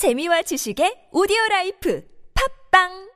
재미와 지식의 오디오 라이프. 팝빵